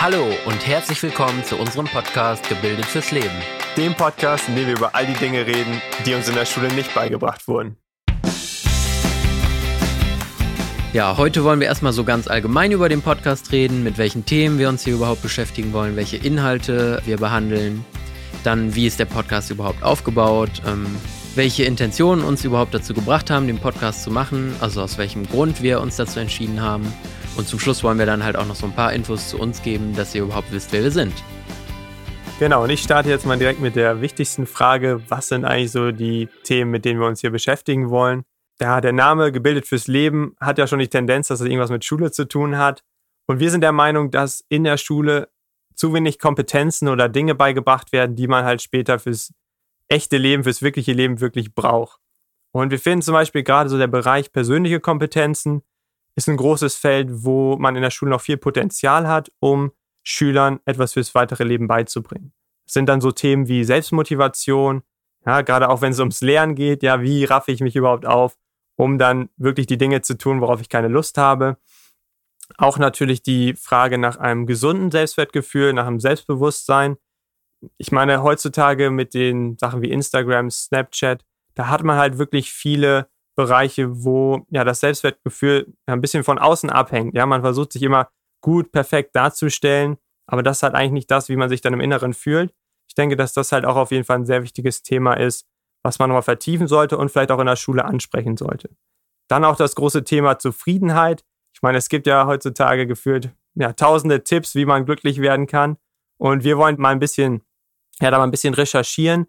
Hallo und herzlich willkommen zu unserem Podcast Gebildet fürs Leben. Dem Podcast, in dem wir über all die Dinge reden, die uns in der Schule nicht beigebracht wurden. Ja, heute wollen wir erstmal so ganz allgemein über den Podcast reden, mit welchen Themen wir uns hier überhaupt beschäftigen wollen, welche Inhalte wir behandeln, dann wie ist der Podcast überhaupt aufgebaut, ähm, welche Intentionen uns überhaupt dazu gebracht haben, den Podcast zu machen, also aus welchem Grund wir uns dazu entschieden haben. Und zum Schluss wollen wir dann halt auch noch so ein paar Infos zu uns geben, dass ihr überhaupt wisst, wer wir sind. Genau, und ich starte jetzt mal direkt mit der wichtigsten Frage. Was sind eigentlich so die Themen, mit denen wir uns hier beschäftigen wollen? Ja, der Name Gebildet fürs Leben hat ja schon die Tendenz, dass es irgendwas mit Schule zu tun hat. Und wir sind der Meinung, dass in der Schule zu wenig Kompetenzen oder Dinge beigebracht werden, die man halt später fürs echte Leben, fürs wirkliche Leben wirklich braucht. Und wir finden zum Beispiel gerade so der Bereich persönliche Kompetenzen ist ein großes Feld, wo man in der Schule noch viel Potenzial hat, um Schülern etwas fürs weitere Leben beizubringen. Das sind dann so Themen wie Selbstmotivation, ja, gerade auch wenn es ums Lernen geht, ja, wie raffe ich mich überhaupt auf, um dann wirklich die Dinge zu tun, worauf ich keine Lust habe. Auch natürlich die Frage nach einem gesunden Selbstwertgefühl, nach einem Selbstbewusstsein. Ich meine, heutzutage mit den Sachen wie Instagram, Snapchat, da hat man halt wirklich viele Bereiche, wo ja das Selbstwertgefühl ein bisschen von außen abhängt. Ja, man versucht sich immer gut, perfekt darzustellen, aber das ist halt eigentlich nicht das, wie man sich dann im Inneren fühlt. Ich denke, dass das halt auch auf jeden Fall ein sehr wichtiges Thema ist, was man nochmal vertiefen sollte und vielleicht auch in der Schule ansprechen sollte. Dann auch das große Thema Zufriedenheit. Ich meine, es gibt ja heutzutage gefühlt ja, tausende Tipps, wie man glücklich werden kann. Und wir wollen mal ein bisschen, ja, da mal ein bisschen recherchieren,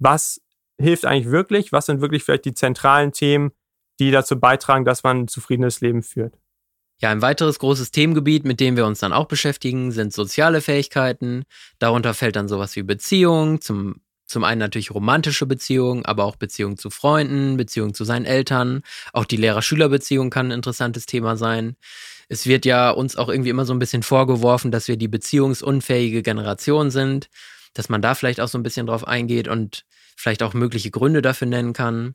was hilft eigentlich wirklich? Was sind wirklich vielleicht die zentralen Themen, die dazu beitragen, dass man ein zufriedenes Leben führt? Ja, ein weiteres großes Themengebiet, mit dem wir uns dann auch beschäftigen, sind soziale Fähigkeiten. Darunter fällt dann sowas wie Beziehung, zum, zum einen natürlich romantische Beziehungen, aber auch Beziehungen zu Freunden, Beziehungen zu seinen Eltern. Auch die Lehrer-Schüler-Beziehung kann ein interessantes Thema sein. Es wird ja uns auch irgendwie immer so ein bisschen vorgeworfen, dass wir die beziehungsunfähige Generation sind, dass man da vielleicht auch so ein bisschen drauf eingeht und vielleicht auch mögliche Gründe dafür nennen kann.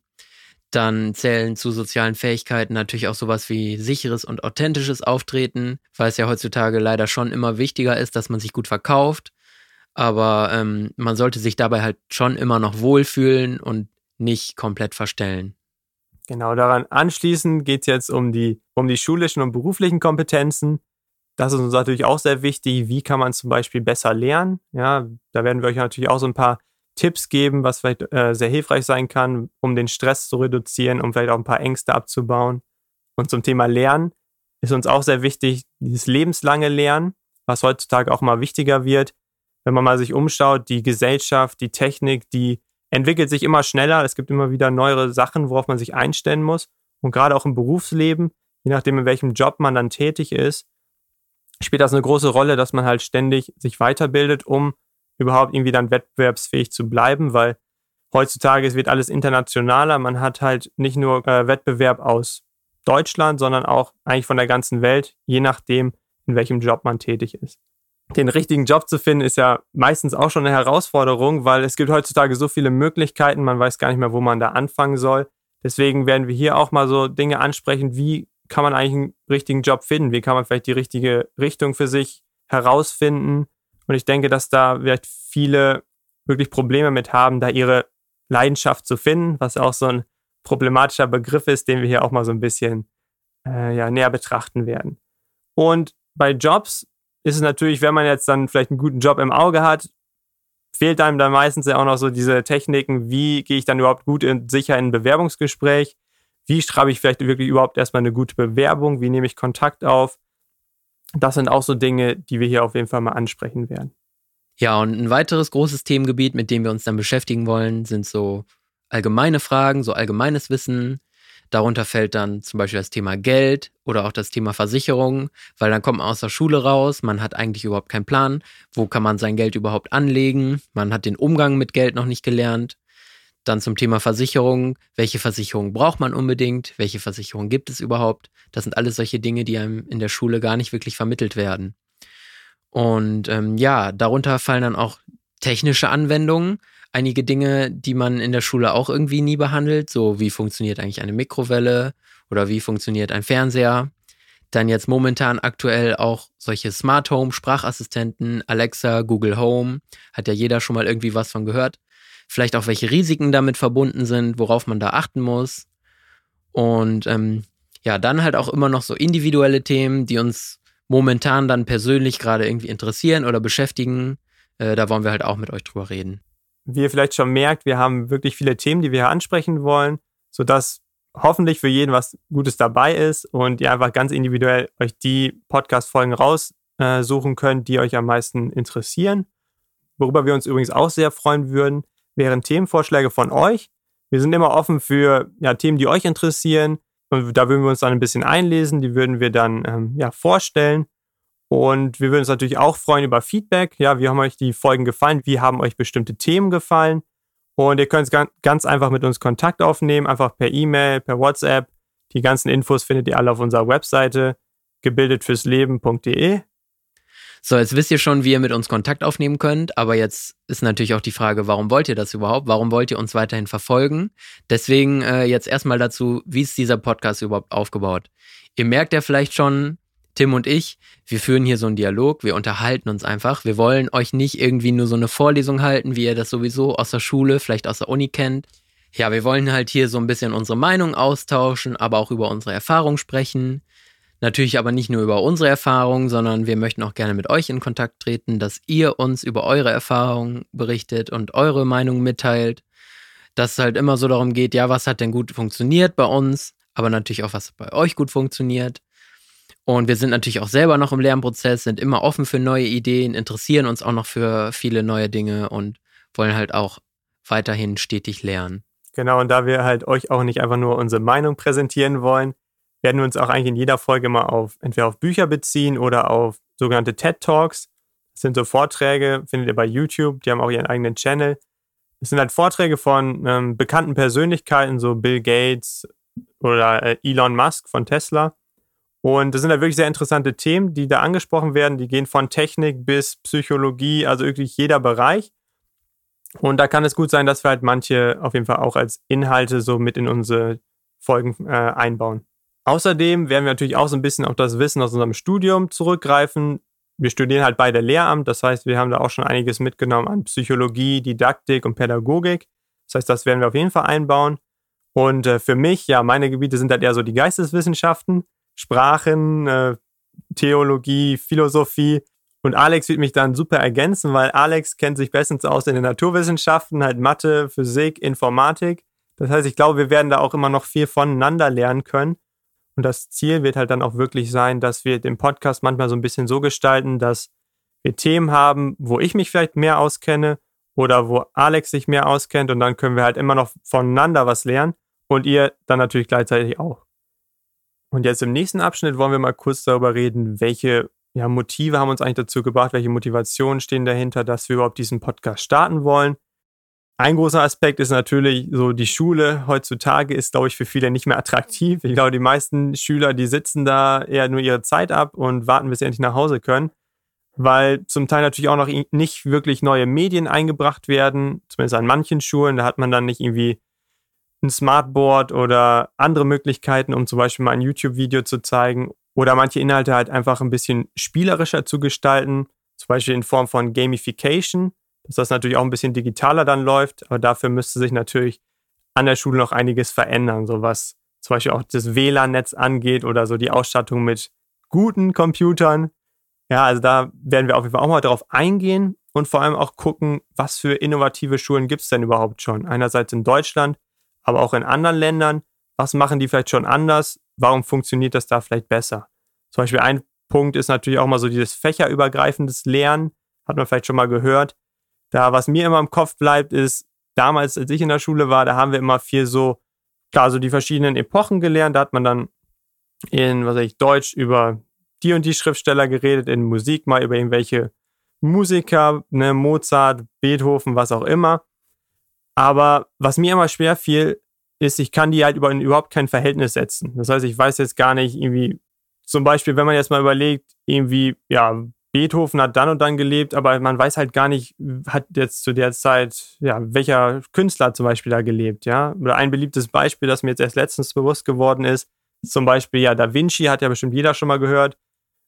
Dann zählen zu sozialen Fähigkeiten natürlich auch sowas wie sicheres und authentisches Auftreten, weil es ja heutzutage leider schon immer wichtiger ist, dass man sich gut verkauft. Aber ähm, man sollte sich dabei halt schon immer noch wohlfühlen und nicht komplett verstellen. Genau, daran anschließend geht es jetzt um die, um die schulischen und beruflichen Kompetenzen. Das ist uns natürlich auch sehr wichtig. Wie kann man zum Beispiel besser lernen? Ja, da werden wir euch natürlich auch so ein paar Tipps geben, was vielleicht äh, sehr hilfreich sein kann, um den Stress zu reduzieren, um vielleicht auch ein paar Ängste abzubauen. Und zum Thema Lernen ist uns auch sehr wichtig, dieses lebenslange Lernen, was heutzutage auch mal wichtiger wird. Wenn man mal sich umschaut, die Gesellschaft, die Technik, die entwickelt sich immer schneller. Es gibt immer wieder neuere Sachen, worauf man sich einstellen muss. Und gerade auch im Berufsleben, je nachdem, in welchem Job man dann tätig ist, spielt das eine große Rolle, dass man halt ständig sich weiterbildet, um überhaupt irgendwie dann wettbewerbsfähig zu bleiben, weil heutzutage es wird alles internationaler. Man hat halt nicht nur äh, Wettbewerb aus Deutschland, sondern auch eigentlich von der ganzen Welt, je nachdem, in welchem Job man tätig ist. Den richtigen Job zu finden, ist ja meistens auch schon eine Herausforderung, weil es gibt heutzutage so viele Möglichkeiten, man weiß gar nicht mehr, wo man da anfangen soll. Deswegen werden wir hier auch mal so Dinge ansprechen, wie kann man eigentlich einen richtigen Job finden? Wie kann man vielleicht die richtige Richtung für sich herausfinden? Und ich denke, dass da vielleicht viele wirklich Probleme mit haben, da ihre Leidenschaft zu finden, was auch so ein problematischer Begriff ist, den wir hier auch mal so ein bisschen äh, ja, näher betrachten werden. Und bei Jobs ist es natürlich, wenn man jetzt dann vielleicht einen guten Job im Auge hat, fehlt einem dann meistens ja auch noch so diese Techniken, wie gehe ich dann überhaupt gut und sicher in ein Bewerbungsgespräch, wie schreibe ich vielleicht wirklich überhaupt erstmal eine gute Bewerbung, wie nehme ich Kontakt auf, das sind auch so Dinge, die wir hier auf jeden Fall mal ansprechen werden. Ja, und ein weiteres großes Themengebiet, mit dem wir uns dann beschäftigen wollen, sind so allgemeine Fragen, so allgemeines Wissen. Darunter fällt dann zum Beispiel das Thema Geld oder auch das Thema Versicherung, weil dann kommt man aus der Schule raus, man hat eigentlich überhaupt keinen Plan, wo kann man sein Geld überhaupt anlegen, man hat den Umgang mit Geld noch nicht gelernt. Dann zum Thema Versicherung. Welche Versicherung braucht man unbedingt? Welche Versicherung gibt es überhaupt? Das sind alles solche Dinge, die einem in der Schule gar nicht wirklich vermittelt werden. Und ähm, ja, darunter fallen dann auch technische Anwendungen. Einige Dinge, die man in der Schule auch irgendwie nie behandelt, so wie funktioniert eigentlich eine Mikrowelle oder wie funktioniert ein Fernseher. Dann jetzt momentan aktuell auch solche Smart Home Sprachassistenten, Alexa, Google Home, hat ja jeder schon mal irgendwie was von gehört. Vielleicht auch welche Risiken damit verbunden sind, worauf man da achten muss. Und ähm, ja, dann halt auch immer noch so individuelle Themen, die uns momentan dann persönlich gerade irgendwie interessieren oder beschäftigen. Äh, da wollen wir halt auch mit euch drüber reden. Wie ihr vielleicht schon merkt, wir haben wirklich viele Themen, die wir hier ansprechen wollen, sodass hoffentlich für jeden was Gutes dabei ist und ihr einfach ganz individuell euch die Podcast-Folgen raussuchen könnt, die euch am meisten interessieren. Worüber wir uns übrigens auch sehr freuen würden, wären Themenvorschläge von euch. Wir sind immer offen für ja, Themen, die euch interessieren. Und da würden wir uns dann ein bisschen einlesen, die würden wir dann ähm, ja, vorstellen. Und wir würden uns natürlich auch freuen über Feedback. Ja, wie haben euch die Folgen gefallen? Wie haben euch bestimmte Themen gefallen? Und ihr könnt ganz einfach mit uns Kontakt aufnehmen, einfach per E-Mail, per WhatsApp. Die ganzen Infos findet ihr alle auf unserer Webseite gebildetfürsleben.de. So, jetzt wisst ihr schon, wie ihr mit uns Kontakt aufnehmen könnt, aber jetzt ist natürlich auch die Frage, warum wollt ihr das überhaupt? Warum wollt ihr uns weiterhin verfolgen? Deswegen äh, jetzt erstmal dazu, wie ist dieser Podcast überhaupt aufgebaut? Ihr merkt ja vielleicht schon, Tim und ich, wir führen hier so einen Dialog, wir unterhalten uns einfach. Wir wollen euch nicht irgendwie nur so eine Vorlesung halten, wie ihr das sowieso aus der Schule, vielleicht aus der Uni kennt. Ja, wir wollen halt hier so ein bisschen unsere Meinung austauschen, aber auch über unsere Erfahrung sprechen. Natürlich aber nicht nur über unsere Erfahrungen, sondern wir möchten auch gerne mit euch in Kontakt treten, dass ihr uns über eure Erfahrungen berichtet und eure Meinung mitteilt. Dass es halt immer so darum geht, ja, was hat denn gut funktioniert bei uns, aber natürlich auch, was bei euch gut funktioniert. Und wir sind natürlich auch selber noch im Lernprozess, sind immer offen für neue Ideen, interessieren uns auch noch für viele neue Dinge und wollen halt auch weiterhin stetig lernen. Genau, und da wir halt euch auch nicht einfach nur unsere Meinung präsentieren wollen, werden wir uns auch eigentlich in jeder Folge mal auf entweder auf Bücher beziehen oder auf sogenannte TED Talks. Das sind so Vorträge, findet ihr bei YouTube, die haben auch ihren eigenen Channel. Das sind halt Vorträge von ähm, bekannten Persönlichkeiten, so Bill Gates oder äh, Elon Musk von Tesla. Und das sind halt wirklich sehr interessante Themen, die da angesprochen werden. Die gehen von Technik bis Psychologie, also wirklich jeder Bereich. Und da kann es gut sein, dass wir halt manche auf jeden Fall auch als Inhalte so mit in unsere Folgen äh, einbauen. Außerdem werden wir natürlich auch so ein bisschen auf das Wissen aus unserem Studium zurückgreifen. Wir studieren halt beide Lehramt, das heißt, wir haben da auch schon einiges mitgenommen an Psychologie, Didaktik und Pädagogik. Das heißt, das werden wir auf jeden Fall einbauen. Und äh, für mich, ja, meine Gebiete sind halt eher so die Geisteswissenschaften. Sprachen, äh, Theologie, Philosophie. Und Alex wird mich dann super ergänzen, weil Alex kennt sich bestens aus in den Naturwissenschaften, halt Mathe, Physik, Informatik. Das heißt, ich glaube, wir werden da auch immer noch viel voneinander lernen können. Und das Ziel wird halt dann auch wirklich sein, dass wir den Podcast manchmal so ein bisschen so gestalten, dass wir Themen haben, wo ich mich vielleicht mehr auskenne oder wo Alex sich mehr auskennt und dann können wir halt immer noch voneinander was lernen und ihr dann natürlich gleichzeitig auch. Und jetzt im nächsten Abschnitt wollen wir mal kurz darüber reden, welche ja, Motive haben uns eigentlich dazu gebracht, welche Motivationen stehen dahinter, dass wir überhaupt diesen Podcast starten wollen. Ein großer Aspekt ist natürlich so, die Schule heutzutage ist, glaube ich, für viele nicht mehr attraktiv. Ich glaube, die meisten Schüler, die sitzen da eher nur ihre Zeit ab und warten, bis sie endlich nach Hause können, weil zum Teil natürlich auch noch nicht wirklich neue Medien eingebracht werden, zumindest an manchen Schulen. Da hat man dann nicht irgendwie ein Smartboard oder andere Möglichkeiten, um zum Beispiel mal ein YouTube-Video zu zeigen oder manche Inhalte halt einfach ein bisschen spielerischer zu gestalten, zum Beispiel in Form von Gamification, dass das natürlich auch ein bisschen digitaler dann läuft, aber dafür müsste sich natürlich an der Schule noch einiges verändern, so was zum Beispiel auch das WLAN-Netz angeht oder so die Ausstattung mit guten Computern. Ja, also da werden wir auf jeden Fall auch mal darauf eingehen und vor allem auch gucken, was für innovative Schulen gibt es denn überhaupt schon. Einerseits in Deutschland, aber auch in anderen Ländern. Was machen die vielleicht schon anders? Warum funktioniert das da vielleicht besser? Zum Beispiel ein Punkt ist natürlich auch mal so dieses fächerübergreifendes Lernen. Hat man vielleicht schon mal gehört. Da, was mir immer im Kopf bleibt, ist, damals, als ich in der Schule war, da haben wir immer viel so, klar, so die verschiedenen Epochen gelernt. Da hat man dann in, was weiß ich, Deutsch über die und die Schriftsteller geredet, in Musik mal über irgendwelche Musiker, ne, Mozart, Beethoven, was auch immer. Aber was mir immer schwer fiel, ist, ich kann die halt über, überhaupt kein Verhältnis setzen. Das heißt, ich weiß jetzt gar nicht, irgendwie, zum Beispiel, wenn man jetzt mal überlegt, irgendwie, ja, Beethoven hat dann und dann gelebt, aber man weiß halt gar nicht, hat jetzt zu der Zeit, ja, welcher Künstler zum Beispiel da gelebt, ja. Oder ein beliebtes Beispiel, das mir jetzt erst letztens bewusst geworden ist, Zum Beispiel, ja, Da Vinci hat ja bestimmt jeder schon mal gehört.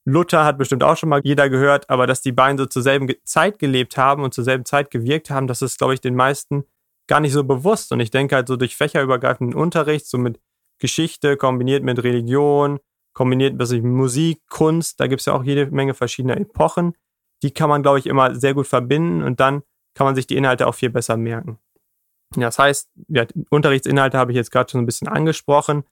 Luther hat bestimmt auch schon mal jeder gehört, aber dass die beiden so zur selben Zeit gelebt haben und zur selben Zeit gewirkt haben, das ist, glaube ich, den meisten gar nicht so bewusst. Und ich denke halt so durch fächerübergreifenden Unterricht, so mit Geschichte kombiniert mit Religion, kombiniert mit Musik, Kunst, da gibt es ja auch jede Menge verschiedener Epochen. Die kann man, glaube ich, immer sehr gut verbinden und dann kann man sich die Inhalte auch viel besser merken. Das heißt, ja, Unterrichtsinhalte habe ich jetzt gerade schon ein bisschen angesprochen.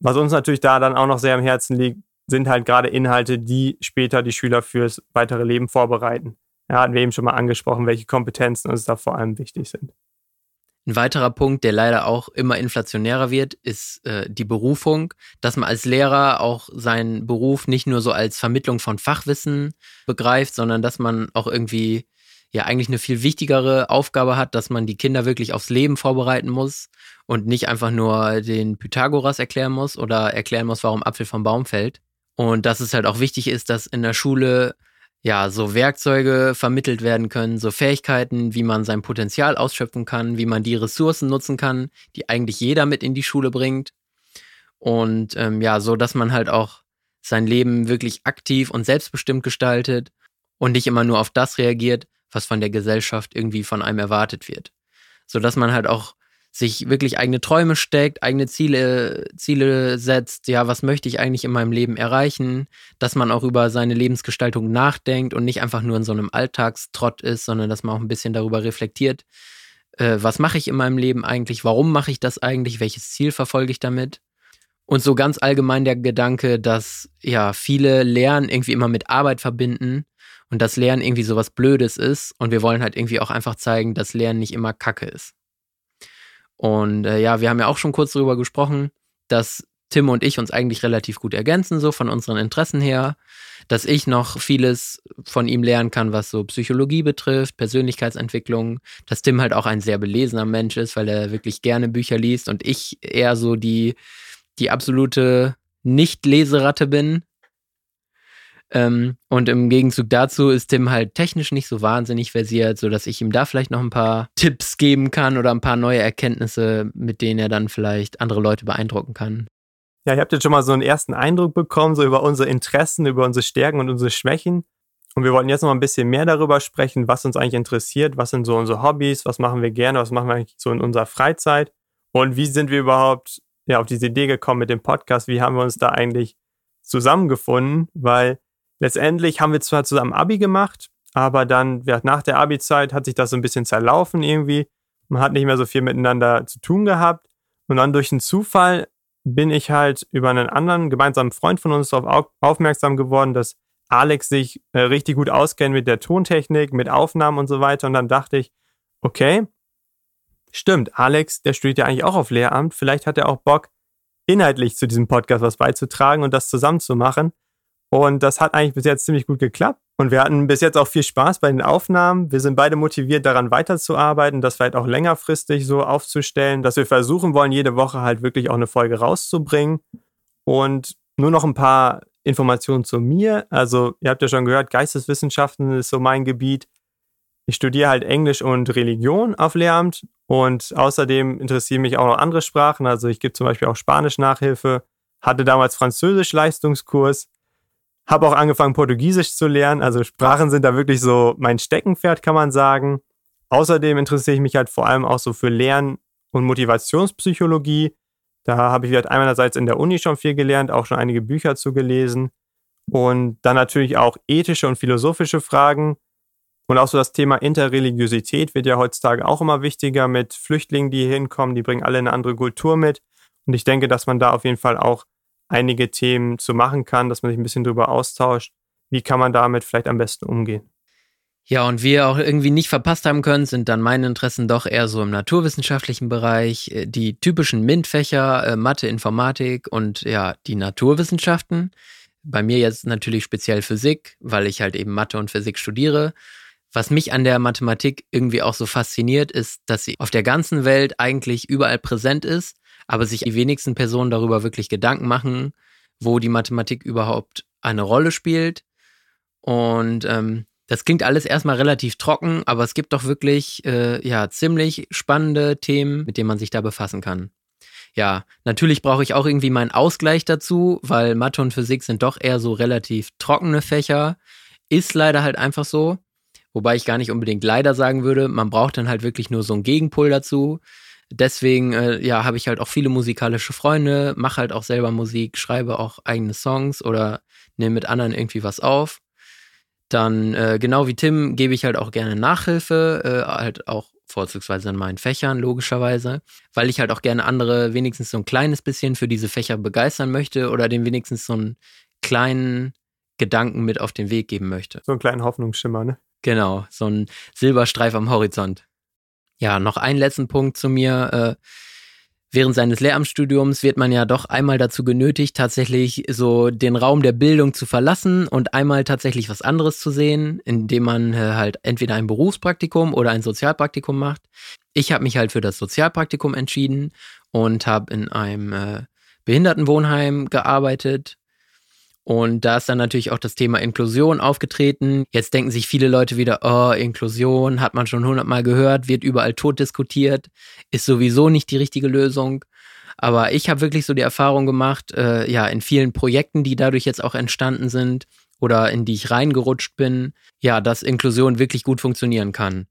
Was uns natürlich da dann auch noch sehr am Herzen liegt, sind halt gerade Inhalte, die später die Schüler fürs weitere Leben vorbereiten. Ja, hatten wir eben schon mal angesprochen, welche Kompetenzen uns da vor allem wichtig sind. Ein weiterer Punkt, der leider auch immer inflationärer wird, ist äh, die Berufung, dass man als Lehrer auch seinen Beruf nicht nur so als Vermittlung von Fachwissen begreift, sondern dass man auch irgendwie ja eigentlich eine viel wichtigere Aufgabe hat, dass man die Kinder wirklich aufs Leben vorbereiten muss und nicht einfach nur den Pythagoras erklären muss oder erklären muss, warum Apfel vom Baum fällt. Und dass es halt auch wichtig ist, dass in der Schule ja so Werkzeuge vermittelt werden können, so Fähigkeiten, wie man sein Potenzial ausschöpfen kann, wie man die Ressourcen nutzen kann, die eigentlich jeder mit in die Schule bringt. Und ähm, ja, so dass man halt auch sein Leben wirklich aktiv und selbstbestimmt gestaltet und nicht immer nur auf das reagiert, was von der Gesellschaft irgendwie von einem erwartet wird. So dass man halt auch sich wirklich eigene Träume steckt, eigene Ziele, Ziele setzt, ja, was möchte ich eigentlich in meinem Leben erreichen, dass man auch über seine Lebensgestaltung nachdenkt und nicht einfach nur in so einem Alltagstrott ist, sondern dass man auch ein bisschen darüber reflektiert, äh, was mache ich in meinem Leben eigentlich, warum mache ich das eigentlich, welches Ziel verfolge ich damit. Und so ganz allgemein der Gedanke, dass ja viele Lernen irgendwie immer mit Arbeit verbinden und das Lernen irgendwie sowas Blödes ist. Und wir wollen halt irgendwie auch einfach zeigen, dass Lernen nicht immer Kacke ist. Und äh, ja, wir haben ja auch schon kurz darüber gesprochen, dass Tim und ich uns eigentlich relativ gut ergänzen, so von unseren Interessen her, dass ich noch vieles von ihm lernen kann, was so Psychologie betrifft, Persönlichkeitsentwicklung, dass Tim halt auch ein sehr belesener Mensch ist, weil er wirklich gerne Bücher liest und ich eher so die, die absolute Nicht-Leseratte bin, ähm, und im Gegenzug dazu ist Tim halt technisch nicht so wahnsinnig versiert, sodass ich ihm da vielleicht noch ein paar Tipps geben kann oder ein paar neue Erkenntnisse, mit denen er dann vielleicht andere Leute beeindrucken kann. Ja, ihr habt jetzt schon mal so einen ersten Eindruck bekommen, so über unsere Interessen, über unsere Stärken und unsere Schwächen. Und wir wollten jetzt noch mal ein bisschen mehr darüber sprechen, was uns eigentlich interessiert, was sind so unsere Hobbys, was machen wir gerne, was machen wir eigentlich so in unserer Freizeit und wie sind wir überhaupt ja, auf diese Idee gekommen mit dem Podcast, wie haben wir uns da eigentlich zusammengefunden, weil Letztendlich haben wir zwar zusammen Abi gemacht, aber dann ja, nach der Abi-Zeit hat sich das so ein bisschen zerlaufen irgendwie. Man hat nicht mehr so viel miteinander zu tun gehabt. Und dann durch einen Zufall bin ich halt über einen anderen gemeinsamen Freund von uns darauf aufmerksam geworden, dass Alex sich äh, richtig gut auskennt mit der Tontechnik, mit Aufnahmen und so weiter. Und dann dachte ich, okay, stimmt, Alex, der studiert ja eigentlich auch auf Lehramt. Vielleicht hat er auch Bock, inhaltlich zu diesem Podcast was beizutragen und das zusammen zu machen. Und das hat eigentlich bis jetzt ziemlich gut geklappt. Und wir hatten bis jetzt auch viel Spaß bei den Aufnahmen. Wir sind beide motiviert, daran weiterzuarbeiten, das vielleicht auch längerfristig so aufzustellen, dass wir versuchen wollen, jede Woche halt wirklich auch eine Folge rauszubringen. Und nur noch ein paar Informationen zu mir. Also, ihr habt ja schon gehört, Geisteswissenschaften ist so mein Gebiet. Ich studiere halt Englisch und Religion auf Lehramt und außerdem interessieren mich auch noch andere Sprachen. Also ich gebe zum Beispiel auch Spanisch Nachhilfe, hatte damals Französisch Leistungskurs habe auch angefangen, Portugiesisch zu lernen. Also Sprachen sind da wirklich so mein Steckenpferd, kann man sagen. Außerdem interessiere ich mich halt vor allem auch so für Lern- und Motivationspsychologie. Da habe ich halt einerseits in der Uni schon viel gelernt, auch schon einige Bücher zu gelesen. Und dann natürlich auch ethische und philosophische Fragen. Und auch so das Thema Interreligiosität wird ja heutzutage auch immer wichtiger mit Flüchtlingen, die hier hinkommen. Die bringen alle eine andere Kultur mit. Und ich denke, dass man da auf jeden Fall auch einige Themen zu machen kann, dass man sich ein bisschen darüber austauscht. Wie kann man damit vielleicht am besten umgehen? Ja, und wie ihr auch irgendwie nicht verpasst haben könnt, sind dann meine Interessen doch eher so im naturwissenschaftlichen Bereich, äh, die typischen MINT-Fächer, äh, Mathe, Informatik und ja, die Naturwissenschaften. Bei mir jetzt natürlich speziell Physik, weil ich halt eben Mathe und Physik studiere. Was mich an der Mathematik irgendwie auch so fasziniert, ist, dass sie auf der ganzen Welt eigentlich überall präsent ist aber sich die wenigsten Personen darüber wirklich Gedanken machen, wo die Mathematik überhaupt eine Rolle spielt. Und ähm, das klingt alles erstmal relativ trocken, aber es gibt doch wirklich äh, ja ziemlich spannende Themen, mit denen man sich da befassen kann. ja, natürlich brauche ich auch irgendwie meinen Ausgleich dazu, weil Mathe und Physik sind doch eher so relativ trockene Fächer. Ist leider halt einfach so. Wobei ich gar nicht unbedingt leider sagen würde. Man braucht dann halt wirklich nur so einen Gegenpol dazu. Deswegen, äh, ja, habe ich halt auch viele musikalische Freunde, mache halt auch selber Musik, schreibe auch eigene Songs oder nehme mit anderen irgendwie was auf. Dann, äh, genau wie Tim, gebe ich halt auch gerne Nachhilfe, äh, halt auch vorzugsweise in meinen Fächern, logischerweise, weil ich halt auch gerne andere wenigstens so ein kleines bisschen für diese Fächer begeistern möchte oder dem wenigstens so einen kleinen Gedanken mit auf den Weg geben möchte. So einen kleinen Hoffnungsschimmer, ne? Genau, so ein Silberstreif am Horizont. Ja, noch einen letzten Punkt zu mir. Äh, während seines Lehramtsstudiums wird man ja doch einmal dazu genötigt, tatsächlich so den Raum der Bildung zu verlassen und einmal tatsächlich was anderes zu sehen, indem man äh, halt entweder ein Berufspraktikum oder ein Sozialpraktikum macht. Ich habe mich halt für das Sozialpraktikum entschieden und habe in einem äh, Behindertenwohnheim gearbeitet und da ist dann natürlich auch das Thema Inklusion aufgetreten. Jetzt denken sich viele Leute wieder, oh, Inklusion hat man schon hundertmal gehört, wird überall tot diskutiert, ist sowieso nicht die richtige Lösung. Aber ich habe wirklich so die Erfahrung gemacht, äh, ja, in vielen Projekten, die dadurch jetzt auch entstanden sind oder in die ich reingerutscht bin, ja, dass Inklusion wirklich gut funktionieren kann.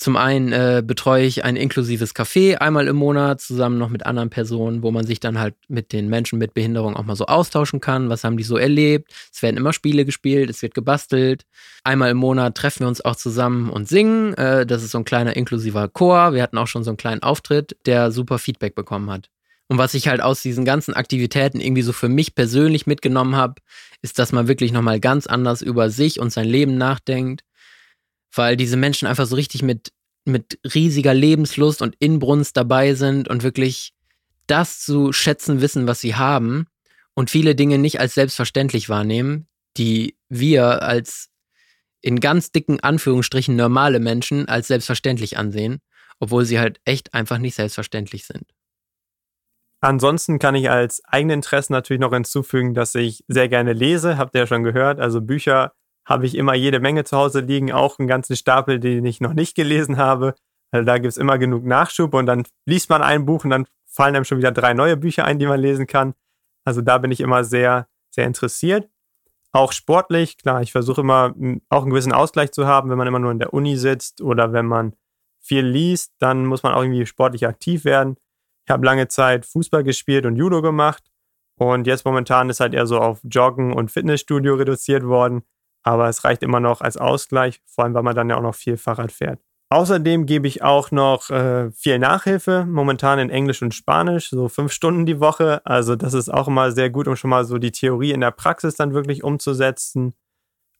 Zum einen äh, betreue ich ein inklusives Café einmal im Monat zusammen noch mit anderen Personen, wo man sich dann halt mit den Menschen mit Behinderung auch mal so austauschen kann. Was haben die so erlebt? Es werden immer Spiele gespielt, es wird gebastelt. Einmal im Monat treffen wir uns auch zusammen und singen. Äh, das ist so ein kleiner inklusiver Chor. Wir hatten auch schon so einen kleinen Auftritt, der super Feedback bekommen hat. Und was ich halt aus diesen ganzen Aktivitäten irgendwie so für mich persönlich mitgenommen habe, ist, dass man wirklich nochmal ganz anders über sich und sein Leben nachdenkt weil diese Menschen einfach so richtig mit, mit riesiger Lebenslust und Inbrunst dabei sind und wirklich das zu schätzen wissen, was sie haben und viele Dinge nicht als selbstverständlich wahrnehmen, die wir als in ganz dicken Anführungsstrichen normale Menschen als selbstverständlich ansehen, obwohl sie halt echt einfach nicht selbstverständlich sind. Ansonsten kann ich als eigene Interessen natürlich noch hinzufügen, dass ich sehr gerne lese, habt ihr ja schon gehört. Also Bücher habe ich immer jede Menge zu Hause liegen, auch einen ganzen Stapel, den ich noch nicht gelesen habe. Also da gibt es immer genug Nachschub und dann liest man ein Buch und dann fallen einem schon wieder drei neue Bücher ein, die man lesen kann. Also da bin ich immer sehr, sehr interessiert. Auch sportlich, klar, ich versuche immer auch einen gewissen Ausgleich zu haben, wenn man immer nur in der Uni sitzt oder wenn man viel liest, dann muss man auch irgendwie sportlich aktiv werden. Ich habe lange Zeit Fußball gespielt und Judo gemacht und jetzt momentan ist halt eher so auf Joggen und Fitnessstudio reduziert worden aber es reicht immer noch als Ausgleich, vor allem weil man dann ja auch noch viel Fahrrad fährt. Außerdem gebe ich auch noch äh, viel Nachhilfe, momentan in Englisch und Spanisch, so fünf Stunden die Woche. Also das ist auch immer sehr gut, um schon mal so die Theorie in der Praxis dann wirklich umzusetzen.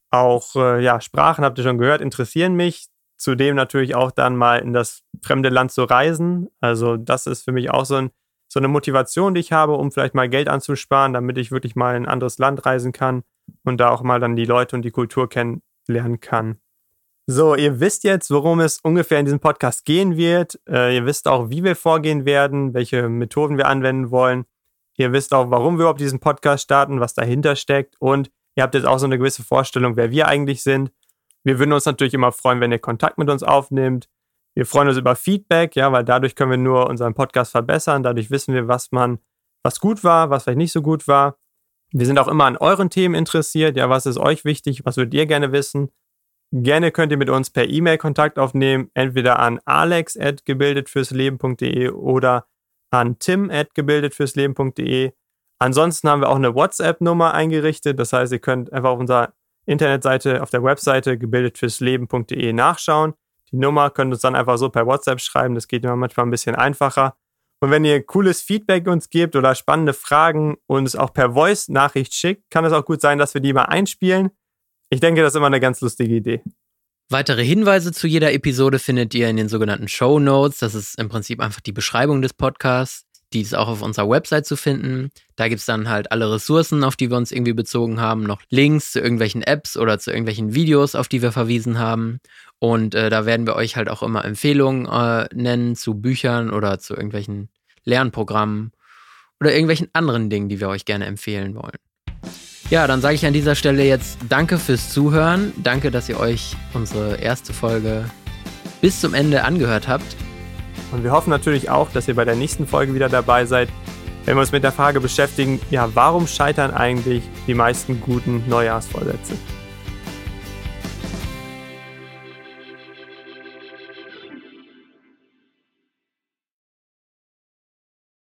Auch äh, ja, Sprachen habt ihr schon gehört, interessieren mich. Zudem natürlich auch dann mal in das fremde Land zu reisen. Also das ist für mich auch so, ein, so eine Motivation, die ich habe, um vielleicht mal Geld anzusparen, damit ich wirklich mal in ein anderes Land reisen kann und da auch mal dann die Leute und die Kultur kennenlernen kann. So, ihr wisst jetzt, worum es ungefähr in diesem Podcast gehen wird. Äh, ihr wisst auch, wie wir vorgehen werden, welche Methoden wir anwenden wollen. Ihr wisst auch, warum wir überhaupt diesen Podcast starten, was dahinter steckt. Und ihr habt jetzt auch so eine gewisse Vorstellung, wer wir eigentlich sind. Wir würden uns natürlich immer freuen, wenn ihr Kontakt mit uns aufnehmt. Wir freuen uns über Feedback, ja, weil dadurch können wir nur unseren Podcast verbessern. Dadurch wissen wir, was man, was gut war, was vielleicht nicht so gut war. Wir sind auch immer an euren Themen interessiert. Ja, was ist euch wichtig? Was würdet ihr gerne wissen? Gerne könnt ihr mit uns per E-Mail Kontakt aufnehmen, entweder an alex.gebildetfürsleben.de oder an tim.gebildetfürsleben.de. Ansonsten haben wir auch eine WhatsApp-Nummer eingerichtet. Das heißt, ihr könnt einfach auf unserer Internetseite, auf der Webseite gebildetfürsleben.de nachschauen. Die Nummer könnt ihr uns dann einfach so per WhatsApp schreiben. Das geht immer manchmal ein bisschen einfacher. Und wenn ihr cooles Feedback uns gebt oder spannende Fragen uns auch per Voice-Nachricht schickt, kann es auch gut sein, dass wir die mal einspielen. Ich denke, das ist immer eine ganz lustige Idee. Weitere Hinweise zu jeder Episode findet ihr in den sogenannten Show Notes. Das ist im Prinzip einfach die Beschreibung des Podcasts. Die ist auch auf unserer Website zu finden. Da gibt es dann halt alle Ressourcen, auf die wir uns irgendwie bezogen haben, noch Links zu irgendwelchen Apps oder zu irgendwelchen Videos, auf die wir verwiesen haben. Und äh, da werden wir euch halt auch immer Empfehlungen äh, nennen zu Büchern oder zu irgendwelchen Lernprogrammen oder irgendwelchen anderen Dingen, die wir euch gerne empfehlen wollen. Ja, dann sage ich an dieser Stelle jetzt Danke fürs Zuhören. Danke, dass ihr euch unsere erste Folge bis zum Ende angehört habt. Und wir hoffen natürlich auch, dass ihr bei der nächsten Folge wieder dabei seid, wenn wir uns mit der Frage beschäftigen, ja, warum scheitern eigentlich die meisten guten Neujahrsvorsätze?